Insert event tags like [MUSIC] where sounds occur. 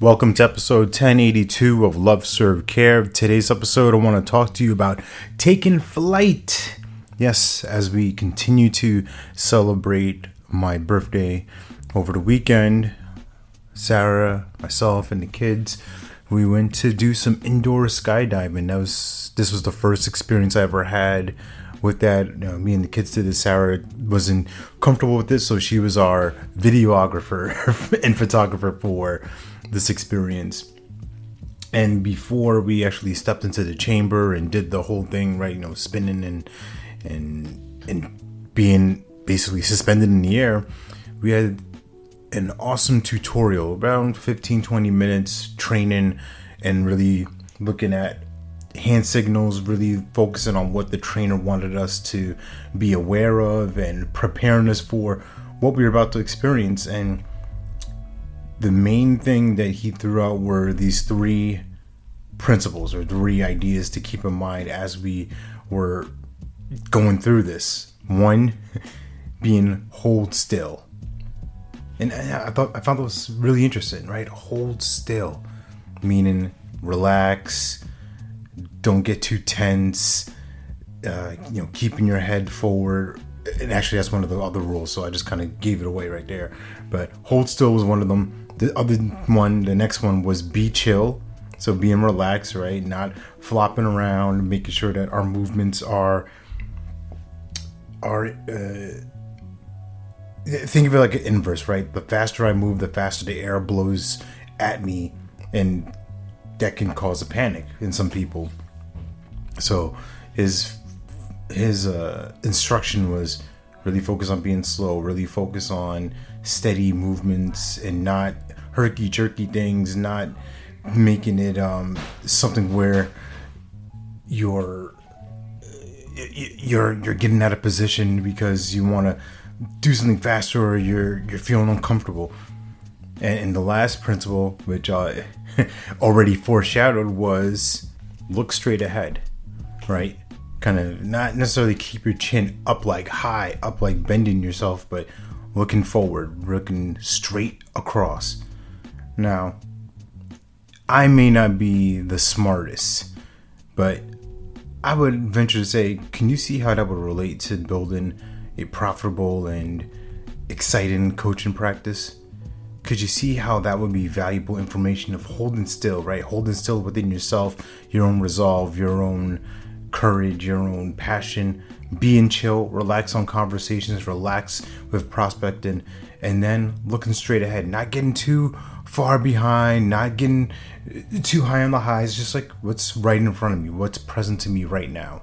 Welcome to episode 1082 of Love Serve Care. Today's episode, I want to talk to you about taking flight. Yes, as we continue to celebrate my birthday over the weekend, Sarah, myself, and the kids, we went to do some indoor skydiving. That was this was the first experience I ever had with that. You know, me and the kids did this. Sarah wasn't comfortable with this, so she was our videographer [LAUGHS] and photographer for this experience. And before we actually stepped into the chamber and did the whole thing, right, you know, spinning and and and being basically suspended in the air, we had an awesome tutorial around 15 20 minutes training and really looking at hand signals really focusing on what the trainer wanted us to be aware of and preparing us for what we were about to experience and the main thing that he threw out were these three principles or three ideas to keep in mind as we were going through this. One [LAUGHS] being hold still. And I thought I found this really interesting, right? Hold still, meaning relax, don't get too tense, uh, you know, keeping your head forward. And actually, that's one of the other rules, so I just kind of gave it away right there. But hold still was one of them the other one, the next one was be chill. So being relaxed, right? Not flopping around, making sure that our movements are are uh, think of it like an inverse, right? The faster I move, the faster the air blows at me, and that can cause a panic in some people. So his his uh, instruction was really focus on being slow, really focus on steady movements and not herky jerky things, not making it um, something where you're you're you're getting out of position because you want to do something faster or you're you're feeling uncomfortable. And, and the last principle, which I [LAUGHS] already foreshadowed, was look straight ahead, right? Kind of not necessarily keep your chin up like high, up like bending yourself, but looking forward, looking straight across. Now, I may not be the smartest, but I would venture to say, can you see how that would relate to building a profitable and exciting coaching practice? Could you see how that would be valuable information of holding still, right? Holding still within yourself, your own resolve, your own courage, your own passion, being chill, relax on conversations, relax with prospecting, and then looking straight ahead, not getting too far behind, not getting too high on the highs, just like what's right in front of me, what's present to me right now.